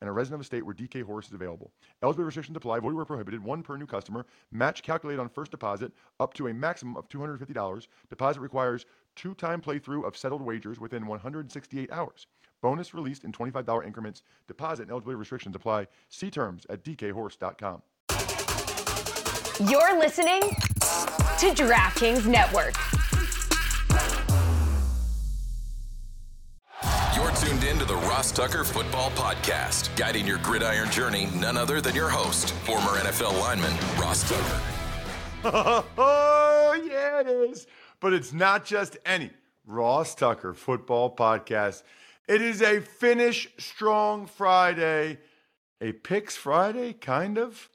and a resident of a state where DK Horse is available. Eligibility restrictions apply. Void where prohibited. One per new customer. Match calculated on first deposit up to a maximum of $250. Deposit requires two-time playthrough of settled wagers within 168 hours. Bonus released in $25 increments. Deposit and eligibility restrictions apply. See terms at dkhorse.com. You're listening to DraftKings Network. Tuned in to the Ross Tucker Football Podcast, guiding your gridiron journey, none other than your host, former NFL lineman, Ross Tucker. oh, yeah, it is. But it's not just any Ross Tucker Football Podcast. It is a finish strong Friday, a picks Friday, kind of,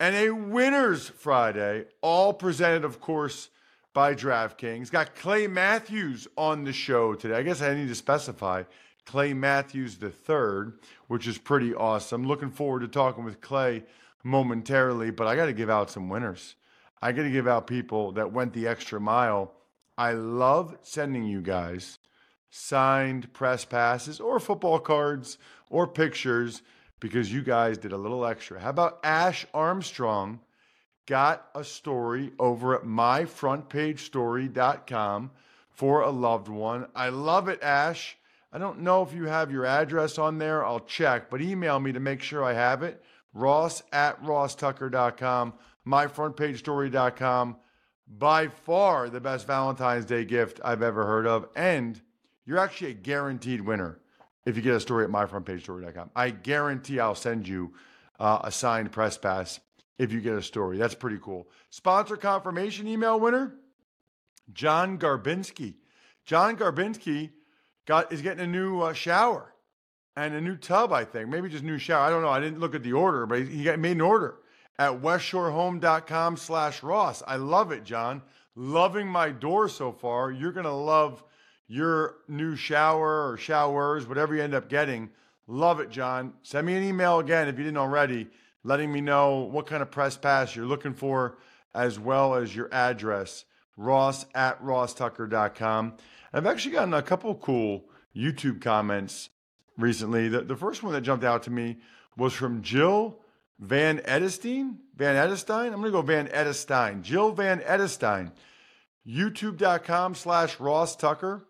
and a winners Friday, all presented, of course, by DraftKings. Got Clay Matthews on the show today. I guess I need to specify Clay Matthews the third, which is pretty awesome. Looking forward to talking with Clay momentarily, but I got to give out some winners. I got to give out people that went the extra mile. I love sending you guys signed press passes or football cards or pictures because you guys did a little extra. How about Ash Armstrong? got a story over at myfrontpagestory.com for a loved one. I love it, Ash. I don't know if you have your address on there. I'll check, but email me to make sure I have it. Ross at rosstucker.com, myfrontpagestory.com. By far the best Valentine's Day gift I've ever heard of. And you're actually a guaranteed winner if you get a story at myfrontpagestory.com. I guarantee I'll send you uh, a signed press pass if you get a story. That's pretty cool. Sponsor confirmation email winner, John Garbinski. John Garbinski got is getting a new uh, shower and a new tub, I think. Maybe just new shower. I don't know. I didn't look at the order, but he got made an order at westshorehome.com slash Ross. I love it, John. Loving my door so far. You're going to love your new shower or showers, whatever you end up getting. Love it, John. Send me an email again if you didn't already letting me know what kind of press pass you're looking for, as well as your address, ross at rosstucker.com. I've actually gotten a couple cool YouTube comments recently. The, the first one that jumped out to me was from Jill Van Edestein. Van Edestein? I'm going to go Van Edestein. Jill Van Edestein. YouTube.com slash Ross Tucker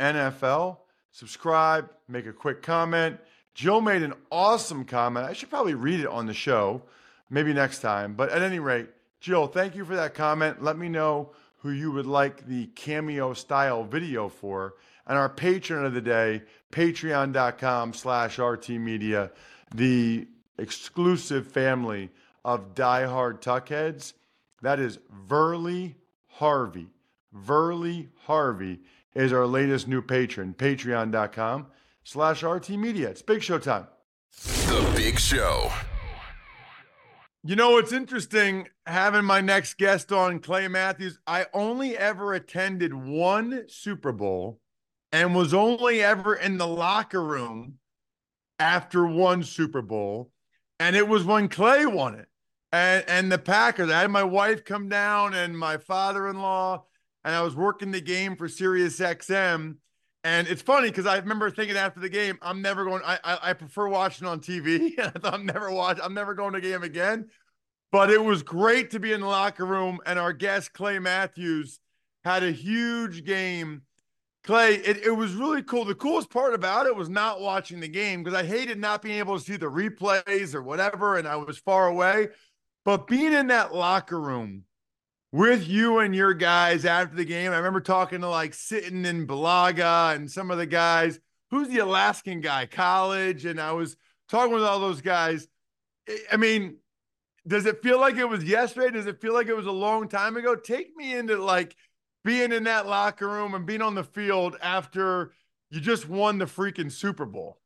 NFL. Subscribe, make a quick comment. Jill made an awesome comment. I should probably read it on the show, maybe next time. But at any rate, Jill, thank you for that comment. Let me know who you would like the cameo style video for. And our patron of the day, patreon.com slash rtmedia, the exclusive family of diehard tuckheads. That is Verly Harvey. Verly Harvey is our latest new patron, patreon.com slash RT Media. It's Big Show time. The Big Show. You know, it's interesting having my next guest on, Clay Matthews. I only ever attended one Super Bowl and was only ever in the locker room after one Super Bowl. And it was when Clay won it. And, and the Packers. I had my wife come down and my father in law, and I was working the game for Sirius XM and it's funny because I remember thinking after the game, I'm never going. I I, I prefer watching on TV. I'm never watch. I'm never going to game again. But it was great to be in the locker room, and our guest Clay Matthews had a huge game. Clay, it, it was really cool. The coolest part about it was not watching the game because I hated not being able to see the replays or whatever, and I was far away. But being in that locker room with you and your guys after the game. I remember talking to like Sitton in Bulaga and some of the guys. Who's the Alaskan guy? Colledge. And I was talking with all those guys. I mean, does it feel like it was yesterday? Does it feel like it was a long time ago? Take me into like being in that locker room and being on the field after you just won the freaking Super Bowl.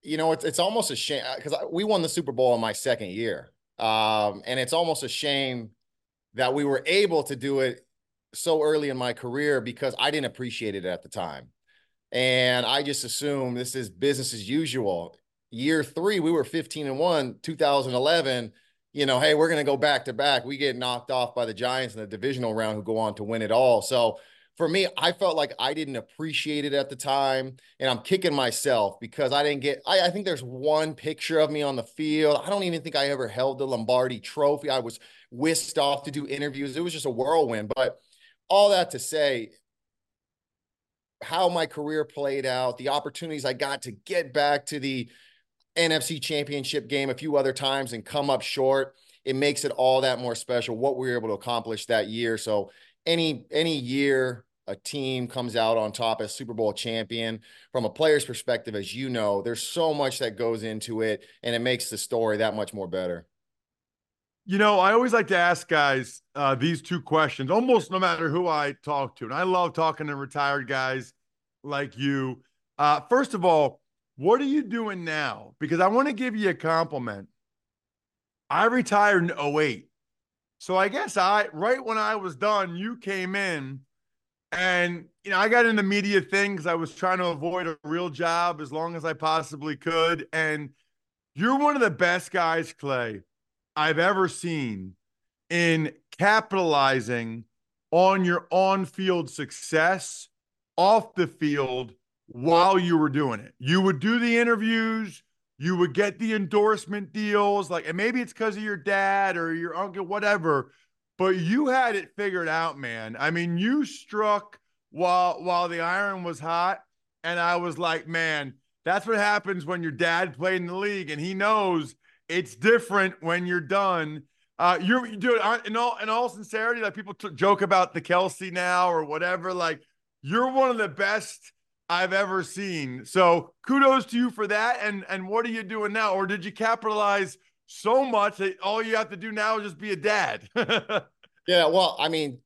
You know, it's it's almost a shame because we won the Super Bowl in my second year, um, and it's almost a shame that we were able to do it so early in my career because I didn't appreciate it at the time, and I just assumed this is business as usual. Year three, we were fifteen and one, 2011 you know, hey, we're going to go back to back. We get knocked off by the Giants in the divisional round who go on to win it all. So for me, I felt like I didn't appreciate it at the time. And I'm kicking myself because I didn't get, I, I think there's one picture of me on the field. I don't even think I ever held the Lombardi trophy. I was whisked off to do interviews. It was just a whirlwind. But all that to say, how my career played out, the opportunities I got to get back to the NFC championship game a few other times and come up short, it makes it all that more special what we were able to accomplish that year. So any any year a team comes out on top as Super Bowl champion from a player's perspective, as you know, there's so much that goes into it and it makes the story that much more better. You know, I always like to ask guys uh, these two questions, almost no matter who I talk to. And I love talking to retired guys like you. Uh, first of all, what are you doing now? Because I want to give you a compliment. I retired in 08. So I guess I, right when I was done, you came in and, you know, I got into media things. I was trying to avoid a real job as long as I possibly could. And you're one of the best guys, Clay, I've ever seen in capitalizing on your on field success off the field while you were doing it. You would do the interviews, you would get the endorsement deals, like, and maybe it's because of your dad or your uncle, whatever, but you had it figured out, man. I mean, you struck while while the iron was hot, and I was like, man, that's what happens when your dad played in the league, and he knows it's different when you're done. Uh, you're dude. In all in all sincerity, like people t- joke about the Kelce now or whatever. Like you're one of the best I've ever seen. So kudos to you for that. And and what are you doing now? Or did you capitalize so much that all you have to do now is just be a dad? yeah, well, I mean,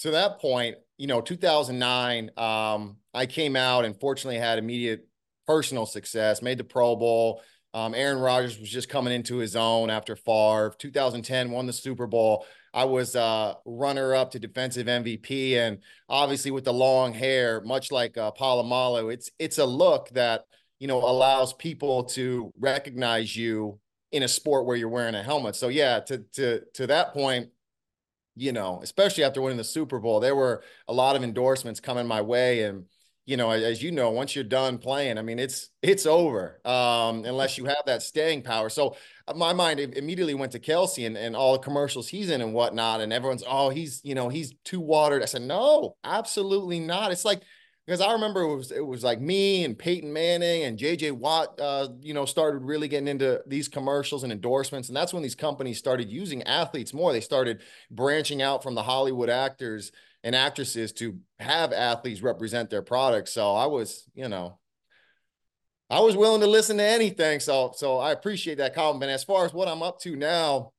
to that point, you know, 2009, um, I came out and fortunately had immediate personal success, made the Pro Bowl. Um, Aaron Rodgers was just coming into his own after Favre. 2010 won the Super Bowl. I was uh, runner up to defensive MVP, and obviously with the long hair, much like uh, Polamalu, it's it's a look that you know allows people to recognize you in a sport where you're wearing a helmet. So yeah, to to to that point, you know, especially after winning the Super Bowl, there were a lot of endorsements coming my way, and you know, as you know, once you're done playing, I mean, it's it's over um, unless you have that staying power. So uh, my mind immediately went to Kelce and, and all the commercials he's in and whatnot, and everyone's, oh, he's you know, he's too watered. I said, no, absolutely not. It's like because I remember it was it was like me and Peyton Manning and JJ Watt, uh, you know, started really getting into these commercials and endorsements, and that's when these companies started using athletes more. They started branching out from the Hollywood actors and actresses to have athletes represent their products. So I was, you know, I was willing to listen to anything. So, so I appreciate that compliment. As far as what I'm up to now,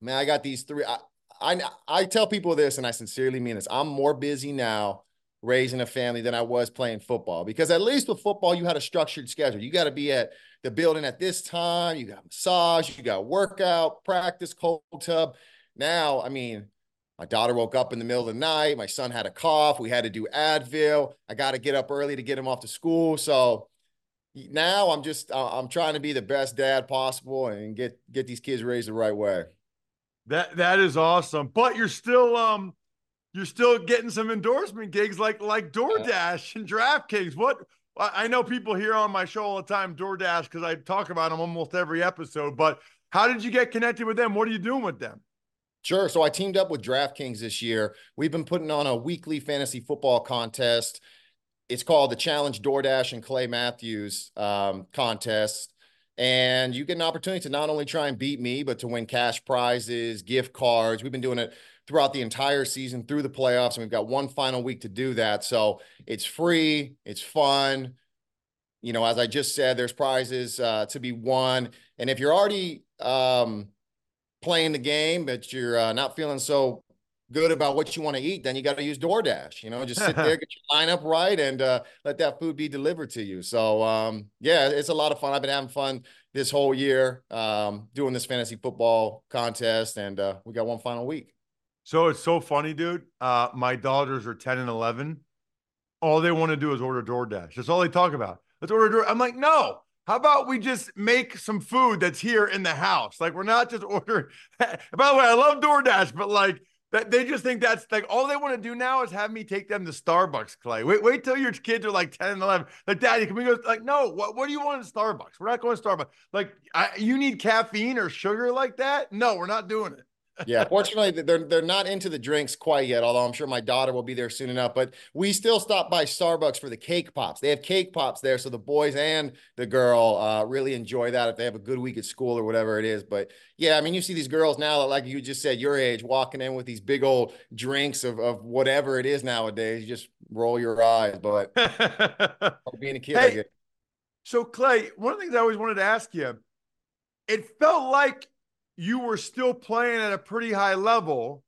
man, I got these three. I, I, I tell people this, and I sincerely mean this. I'm more busy now raising a family than I was playing football because at least with football, you had a structured schedule. You got to be at the building at this time. You got massage, you got workout, practice, cold tub. Now, I mean, my daughter woke up in the middle of the night. My son had a cough. We had to do Advil. I got to get up early to get him off to school. So now I'm just I'm trying to be the best dad possible and get get these kids raised the right way. That that is awesome. But you're still um you're still getting some endorsement gigs like like DoorDash and DraftKings. What I know people here on my show all the time DoorDash because I talk about them almost every episode. But how did you get connected with them? What are you doing with them? Sure. So I teamed up with DraftKings this year. We've been putting on a weekly fantasy football contest. It's called the Challenge DoorDash and Clay Matthews um, contest. And you get an opportunity to not only try and beat me, but to win cash prizes, gift cards. We've been doing it throughout the entire season through the playoffs. And we've got one final week to do that. So it's free, it's fun. You know, as I just said, there's prizes uh, to be won. And if you're already um, playing the game, but you're uh, not feeling so good about what you want to eat, then you got to use DoorDash. You know, just sit there, get your lineup right, and uh, let that food be delivered to you. So, um, yeah, it's a lot of fun. I've been having fun this whole year um, doing this fantasy football contest, and uh, we got one final week. So it's so funny, dude. Uh, my daughters are 10 and 11. All they want to do is order DoorDash. That's all they talk about. Let's order Door. I'm like, no. How about we just make some food that's here in the house? Like we're not just ordering. By the way, I love DoorDash, but like that they just think that's like all they want to do now is have me take them to Starbucks, Clay. Wait, wait till your kids are like 10 and 11. Like, daddy, can we go? Like, no, what, what do you want in Starbucks? We're not going to Starbucks. Like, I, you need caffeine or sugar like that? No, we're not doing it yeah, fortunately, they're they're not into the drinks quite yet. Although I'm sure my daughter will be there soon enough. But we still stop by Starbucks for the cake pops. They have cake pops there, so the boys and the girl uh, really enjoy that if they have a good week at school or whatever it is. But yeah, I mean, you see these girls now, that, like you just said, your age, walking in with these big old drinks of of whatever it is nowadays. You just roll your eyes, but being a kid, hey, So Clay, one of the things I always wanted to ask you, it felt like you were still playing at a pretty high level.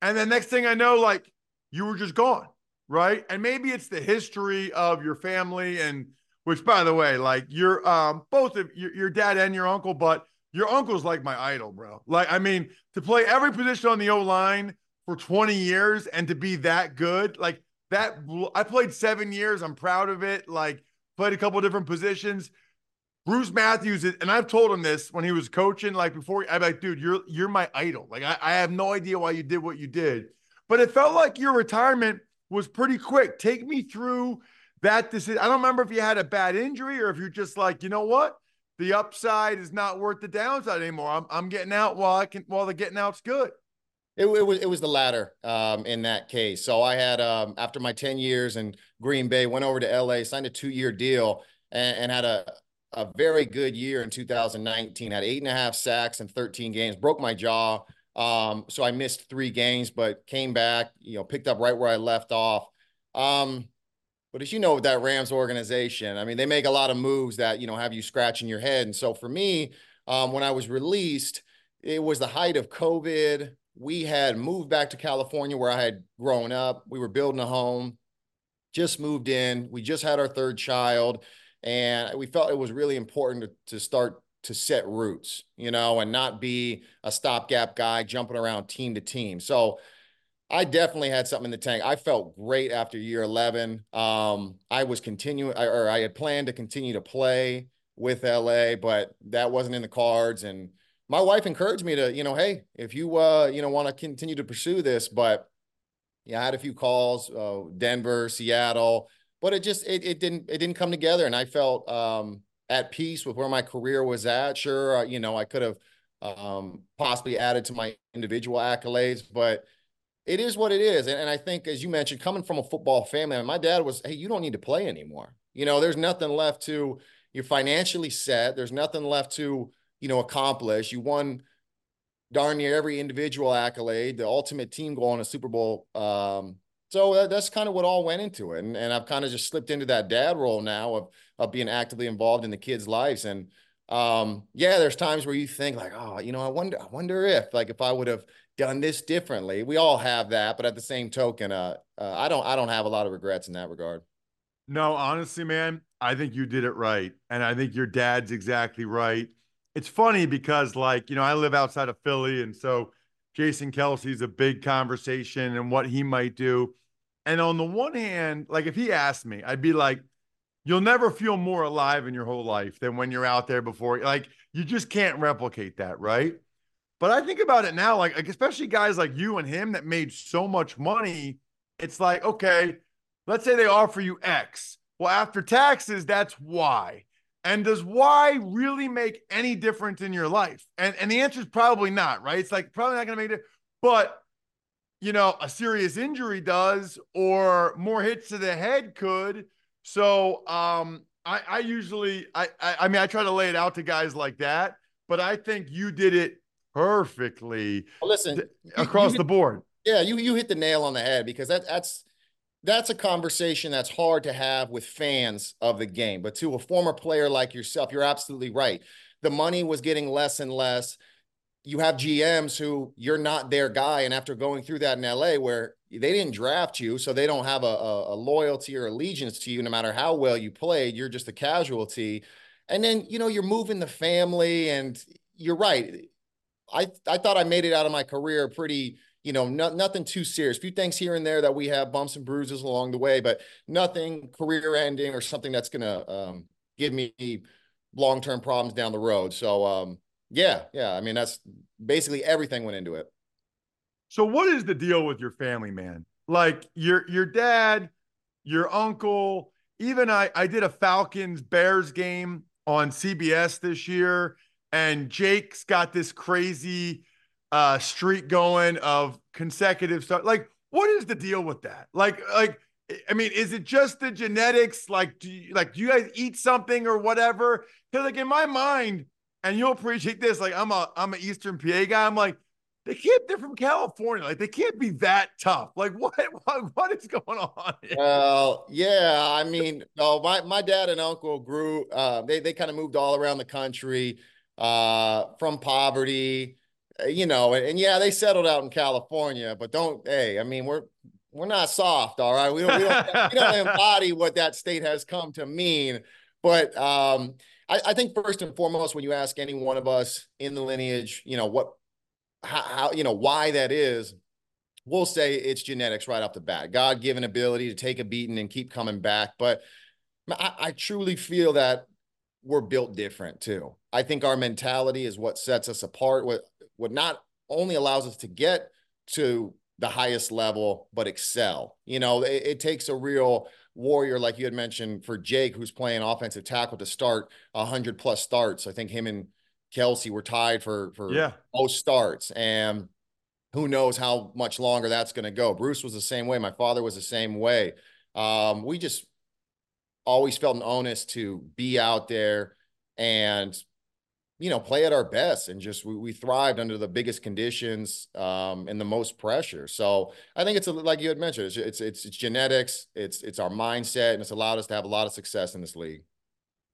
And the next thing I know, like you were just gone, right? And maybe it's the history of your family and which by the way, like you're um both of your, your dad and your uncle, but your uncle's like my idol, bro. Like, I mean, to play every position on the O line for 20 years and to be that good, like that I played seven years. I'm proud of it. Like, played a couple different positions. Bruce Matthews, and I've told him this when he was coaching, like before, I'm like, dude, you're you're my idol. Like, I, I have no idea why you did what you did. But it felt like your retirement was pretty quick. Take me through that decision. I don't remember if you had a bad injury or if you're just like, you know what? The upside is not worth the downside anymore. I'm I'm getting out while I can while the getting out's good. It, it, was it was the latter um, in that case. So I had um, after my ten years in Green Bay, went over to LA, signed a two year deal, and, and, had a a very good year in 2019. Had eight and a half sacks in 13 games. Broke my jaw, um, so I missed three games, but came back. You know, picked up right where I left off. Um, but as you know, with that Rams organization, I mean, they make a lot of moves that you know have you scratching your head. And so for me, um, when I was released, it was the height of COVID. We had moved back to California where I had grown up. We were building a home, just moved in. We just had our third child and we felt it was really important to, to start to set roots, you know, and not be a stopgap guy jumping around team to team. So I definitely had something in the tank. I felt great after year 11. Um, I was continuing, or I had planned to continue to play with LA, but that wasn't in the cards. And my wife encouraged me to, you know, hey, if you, uh, you know, want to continue to pursue this, but yeah, I had a few calls, uh, Denver, Seattle, but it just it, it didn't it didn't come together. And i felt um at peace with where my career was at. Sure you know i could have um possibly added to my individual accolades but it is what it is. And, and i think as you mentioned coming from a football family my dad was hey you don't need to play anymore. You know there's nothing left to you're financially set. There's nothing left to you know accomplish. You won darn near every individual accolade. The ultimate team goal in a super bowl um so that, that's kind of what all went into it. And, and I've kind of just slipped into that dad role now of, of being actively involved in the kids' lives. And um, yeah, there's times where you think like, oh, you know, I wonder, I wonder if like if I would have done this differently. We all have that, but at the same token, uh, uh, I don't, I don't have a lot of regrets in that regard. No, honestly, man, I think you did it right, and I think your dad's exactly right. It's funny because, like, you know, I live outside of Philly, and so Jason Kelce's a big conversation and what he might do. And on the one hand, like if he asked me, I'd be like, you'll never feel more alive in your whole life than when you're out there before. Like you just can't replicate that, right? But I think about it now, like, like especially guys like you and him that made so much money. It's like, okay, let's say they offer you X. Well, after taxes, that's Y. And does Y really make any difference in your life? And and the answer is probably not, right? It's like probably not going to make it. But you know, a serious injury does, or more hits to the head could. So um, I, I usually I, I I mean I try to lay it out to guys like that, but I think you did it perfectly Well, listen, th- across you the hit- board. Yeah, you you hit the nail on the head because that that's that's a conversation that's hard to have with fans of the game. But to a former player like yourself, you're absolutely right. The money was getting less and less. You have GMs who you're not their guy, and after going through that in LA, where they didn't draft you, so they don't have a, a, loyalty or allegiance to you, no matter how well you played, you're just a casualty. And then you know you're moving the family, and you're right. I I thought I made it out of my career pretty you know, no, nothing too serious. A few things here and there that we have bumps and bruises along the way, but nothing career ending or something that's going to um, give me long term problems down the road. So, um, yeah, yeah. I mean, that's basically everything went into it. So what is the deal with your family, man? Like your your dad, your uncle, even I I did a Falcons Bears game on CBS this year and Jake's got this crazy uh streak going of consecutive stuff. Like what is the deal with that? Like like I mean, is it just the genetics? Like, do you, like do you guys eat something or whatever? Because like in my mind, and you'll appreciate this. Like I'm a I'm an Eastern PA guy. I'm like they can't. They're from California. Like they can't be that tough. Like what? What, what is going on? Here? Well, yeah. I mean, no, my my dad and uncle grew. Uh, they they kind of moved all around the country, uh, from poverty, you know, and, and yeah, they settled out in California. But don't, hey, I mean, we're we're not soft, all right. We don't we don't, we don't embody what that state has come to mean. But um, I, I think first and foremost, when you ask any one of us in the lineage, you know what, how, how you know why that is, we'll say it's genetics right off the bat. God given ability to take a beating and keep coming back. But I, I truly feel that we're built different too. I think our mentality is what sets us apart. What what not only allows us to get to the highest level, but excel. You know, it, it takes a real warrior, like you had mentioned, for Jake, who's playing offensive tackle to start hundred plus starts. I think him and Kelce were tied for for Yeah. most starts, and who knows how much longer that's going to go. Bruce was the same way. My father was the same way. Um, we just always felt an onus to be out there and you know play at our best and just we, we thrived under the biggest conditions um and the most pressure so i think it's a, like you had mentioned it's, it's it's it's genetics it's it's our mindset and it's allowed us to have a lot of success in this league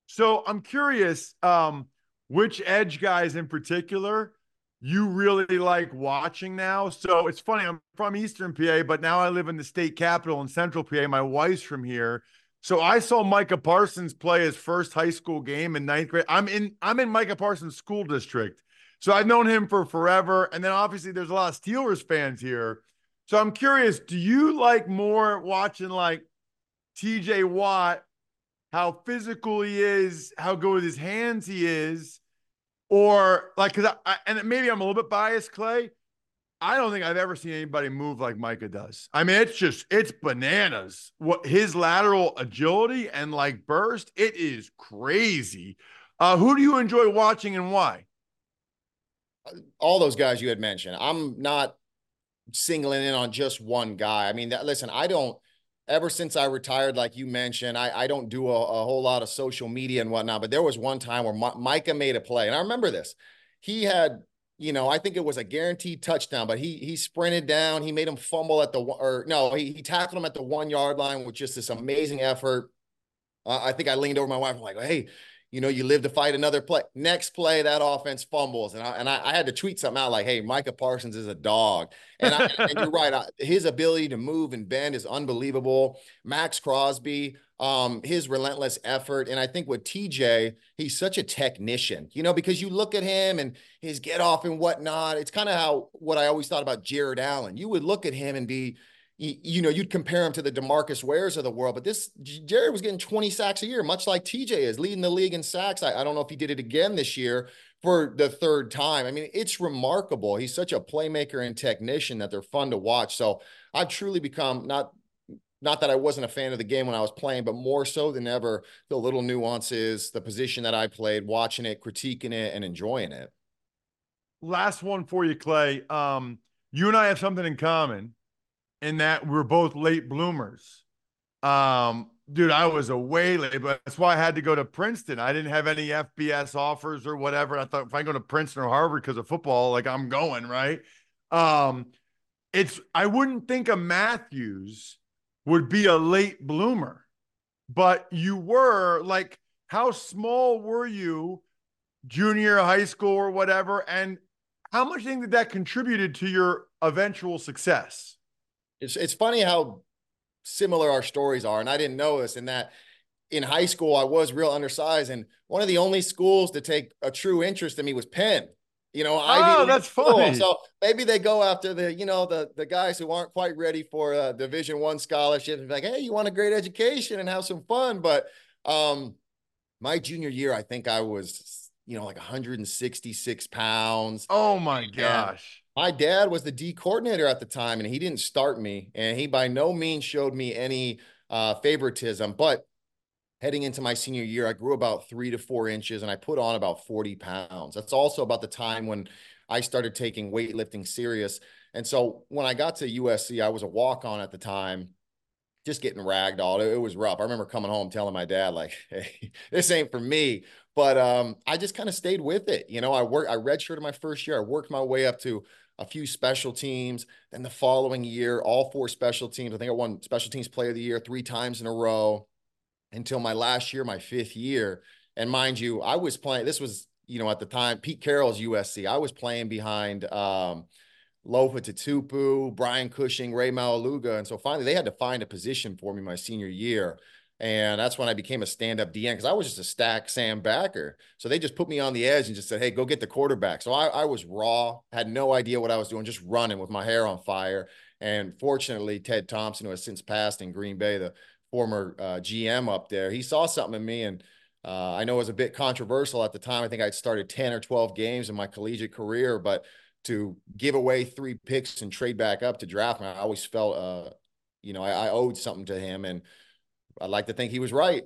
So I'm curious, um, which edge guys in particular you really like watching now. So it's funny, I'm from Eastern PA, but now I live in the state capital in Central PA. My wife's from here. So I saw Micah Parsons play his first high school game in ninth grade. I'm in I'm in Micah Parsons school district. So I've known him for forever. And then obviously there's a lot of Steelers fans here. So I'm curious, do you like more watching like TJ Watt how physical he is, how good with his hands he is, or like, because I, I, and maybe I'm a little bit biased, Clay. I don't think I've ever seen anybody move like Micah does. I mean, it's just it's bananas. What his lateral agility and like burst, it is crazy. Uh, who do you enjoy watching and why? all those guys you had mentioned i'm not singling in on just one guy i mean that listen i don't ever since I retired, like you mentioned, I, I don't do a, a, whole lot of social media and whatnot, but there was one time where M- Micah made a play. And I remember this. He had, you know, I think it was a guaranteed touchdown, but he he sprinted down. He made him fumble at the, or no, he, he tackled him at the one yard line with just this amazing effort. Uh, I think I leaned over my wife. I'm like, hey, you know, you live to fight another play. Next play, that offense fumbles. And I, and I, I had to tweet something out like, hey, Micah Parsons is a dog. And, I, and you're right. I, his ability to move and bend is unbelievable. Maxx Crosby, um, his relentless effort. And I think with TJ, he's such a technician, you know, because you look at him and his get off and whatnot. It's kind of how what I always thought about Jared Allen. You would look at him and be, you know, you'd compare him to the Demarcus Wares of the world, but this Jared was getting 20 sacks a year, much like TJ is leading the league in sacks. I, I, don't know if he did it again this year for the third time. I mean, it's remarkable. He's such a playmaker and technician that they're fun to watch. So I've truly become not not that I wasn't a fan of the game when I was playing, but more so than ever, the little nuances, the position that I played, watching it, critiquing it, and enjoying it. Last one for you, Clay. Um, you and I have something in common in that we're both late bloomers. Um, dude, I was a way late, but that's why I had to go to Princeton. I didn't have any FBS offers or whatever. I thought if I go to Princeton or Harvard because of football, like I'm going, right? Um, it's I wouldn't think a Matthews would be a late bloomer, but you were like, how small were you, junior high school or whatever? And how much do you think that that contributed to your eventual success? It's it's funny how similar our stories are. And I didn't know this, in that in high school, I was real undersized. And one of the only schools to take a true interest in me was Penn. You know, oh, that's funny. So maybe they go after the, you know, the the guys who aren't quite ready for a Division One scholarship and be like, hey, you want a great education and have some fun. But um, my junior year, I think I was, you know, like 166 pounds. Oh my gosh my dad was the D coordinator at the time, and he didn't start me, and he by no means showed me any uh, favoritism. But heading into my senior year, I grew about three to four inches, and I put on about 40 pounds. That's also about the time when I started taking weightlifting serious. And so when I got to USC, I was a walk on at the time, just getting ragged all. It, it was rough. I remember coming home telling my dad, like, hey, this ain't for me. But um, I just kind of stayed with it. You know, I worked, I redshirted my first year. I worked my way up to a few special teams. Then the following year, all four special teams. I think I won special teams player of the year three times in a row until my last year, my fifth year. And mind you, I was playing, this was, you know, at the time, Pete Carroll's USC. I was playing behind um, Lofa Tatupu, Brian Cushing, Rey Maualuga. And so finally they had to find a position for me my senior year. And that's when I became a stand up DN because I was just a stack Sam backer. So they just put me on the edge and just said, hey, go get the quarterback. So I, I was raw, had no idea what I was doing, just running with my hair on fire. And fortunately, Ted Thompson, who has since passed in Green Bay, the former uh, GM up there, he saw something in me. And uh, I know it was a bit controversial at the time. I think I'd started 10 or 12 games in my collegiate career, but to give away three picks and trade back up to draft I always felt, uh, you know, I, I owed something to him. And I'd like to think he was right.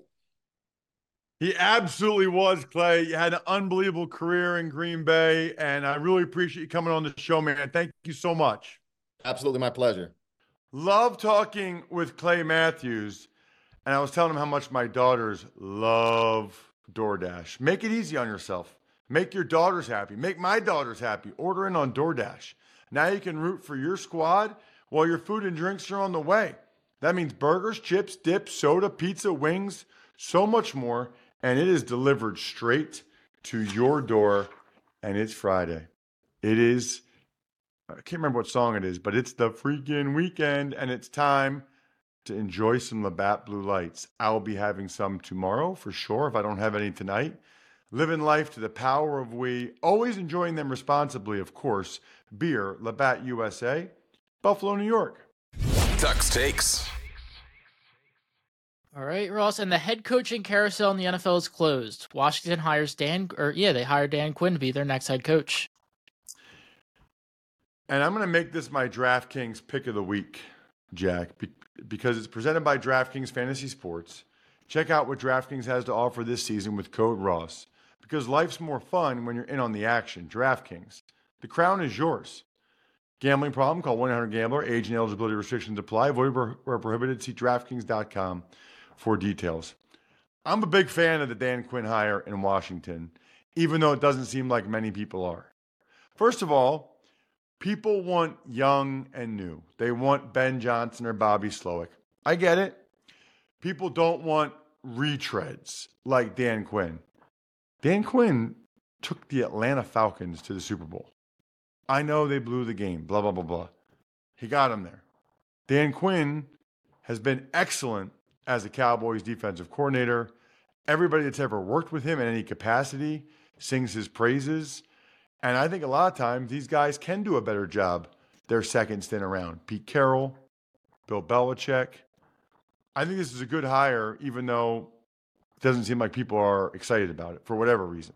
He absolutely was, Clay. You had an unbelievable career in Green Bay, and I really appreciate you coming on the show, man. Thank you so much. Absolutely, my pleasure. Love talking with Clay Matthews, and I was telling him how much my daughters love DoorDash. Make it easy on yourself. Make your daughters happy. Make my daughters happy. Order in on DoorDash. Now you can root for your squad while your food and drinks are on the way. That means burgers, chips, dips, soda, pizza, wings, so much more. And it is delivered straight to your door. And it's Friday. It is, I can't remember what song it is, but it's the freaking weekend. And it's time to enjoy some Labatt Blue Lights. I'll be having some tomorrow for sure if I don't have any tonight. Living life to the power of we, always enjoying them responsibly, of course. Beer, Labatt USA, Buffalo, New York. Tux takes. All right, Ross, and the head coaching carousel in the NFL is closed. Washington hires Dan, or yeah, they hired Dan Quinn to be their next head coach. And I'm going to make this my DraftKings pick of the week, Jack, because it's presented by DraftKings Fantasy Sports. Check out what DraftKings has to offer this season with code Ross, because life's more fun when you're in on the action. DraftKings, the crown is yours. Gambling problem? Call 1-800-GAMBLER. Age and eligibility restrictions apply. Void where prohibited. See DraftKings.com for details. I'm a big fan of the Dan Quinn hire in Washington, even though it doesn't seem like many people are. First of all, people want young and new. They want Ben Johnson or Bobby Slowik. I get it. People don't want retreads like Dan Quinn. Dan Quinn took the Atlanta Falcons to the Super Bowl. I know they blew the game, blah, blah, blah, blah. He got him there. Dan Quinn has been excellent as a Cowboys defensive coordinator. Everybody that's ever worked with him in any capacity sings his praises. And I think a lot of times these guys can do a better job their second stint around. Pete Carroll, Bill Belichick. I think this is a good hire, even though it doesn't seem like people are excited about it for whatever reason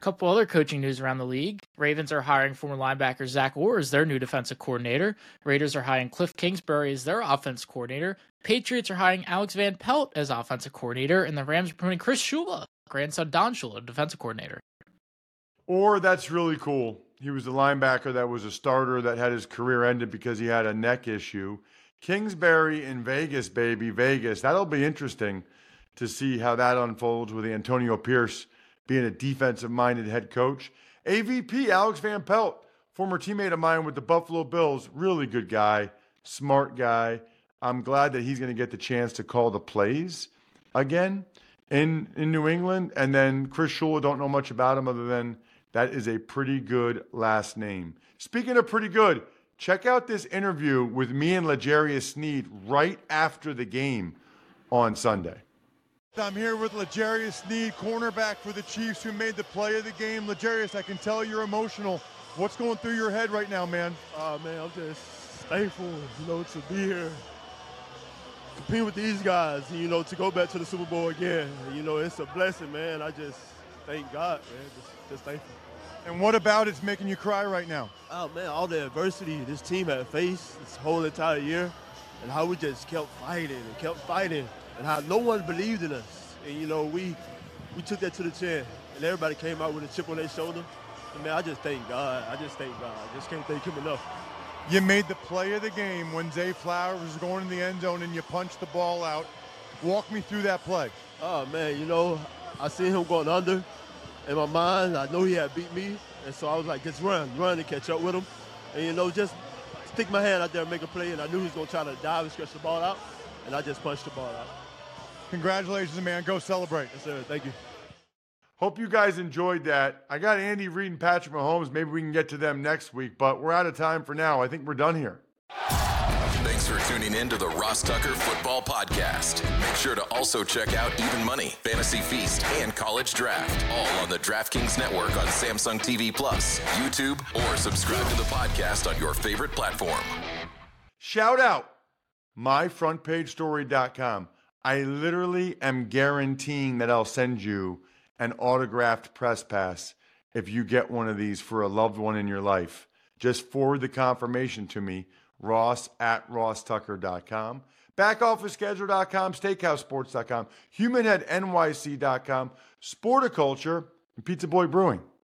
couple other coaching news around the league. Ravens are hiring former linebacker Zach Orr as their new defensive coordinator. Raiders are hiring Cliff Kingsbury as their offense coordinator. Patriots are hiring Alex Van Pelt as offensive coordinator, and the Rams are promoting Chris Shula, grandson Don Shula, defensive coordinator. Or that's really cool. He was a linebacker that was a starter that had his career ended because he had a neck issue. Kingsbury in Vegas, baby, Vegas. That'll be interesting to see how that unfolds with Antonio Pierce being a defensive minded head coach. AVP Alex Van Pelt, former teammate of mine with the Buffalo Bills, really good guy, smart guy. I'm glad that he's going to get the chance to call the plays again in in New England. And then Chris Shula, don't know much about him other than that is a pretty good last name. Speaking of pretty good, check out this interview with me and L'Jarius Sneed right after the game on Sunday. I'm here with L'Jarius Sneed, cornerback for the Chiefs, who made the play of the game. L'Jarius, I can tell you're emotional. What's going through your head right now, man? Oh man, I'm just thankful, you know, to be here, compete with these guys, and, you know, to go back to the Super Bowl again. You know, it's a blessing, man. I just thank God, man. Just, just thankful. And what about it's making you cry right now? Oh man, all the adversity this team had faced this whole entire year, and how we just kept fighting and kept fighting, and how no one believed in us. And you know, we we took that to the chin, and everybody came out with a chip on their shoulder. And man, I just thank God. I just thank God. I just can't thank Him enough. You made the play of the game when Zay Flowers was going in the end zone and you punched the ball out. Walk me through that play. Oh man, you know, I seen him going under. In my mind, I know he had beat me, and so I was like, just run, run and catch up with him, and you know, just stick my hand out there and make a play. And I knew he was gonna try to dive and stretch the ball out, and I just punched the ball out. Congratulations, man. Go celebrate. Yes, sir. Thank you. Hope you guys enjoyed that. I got Andy Reid and Patrick Mahomes. Maybe we can get to them next week, but we're out of time for now. I think we're done here. Thanks for tuning in to the Ross Tucker Football Podcast. Make sure to also check out Even Money, Fantasy Feast, and College Draft, all on the DraftKings Network on Samsung TV Plus, YouTube, or subscribe to the podcast on your favorite platform. Shout out myfrontpagestory.com. I literally am guaranteeing that I'll send you an autographed press pass if you get one of these for a loved one in your life. Just forward the confirmation to me, ross at rosstucker.com, backofficeschedule.com, steakhousesports.com, humanheadnyc.com, sporticulture, and Pizza Boy Brewing.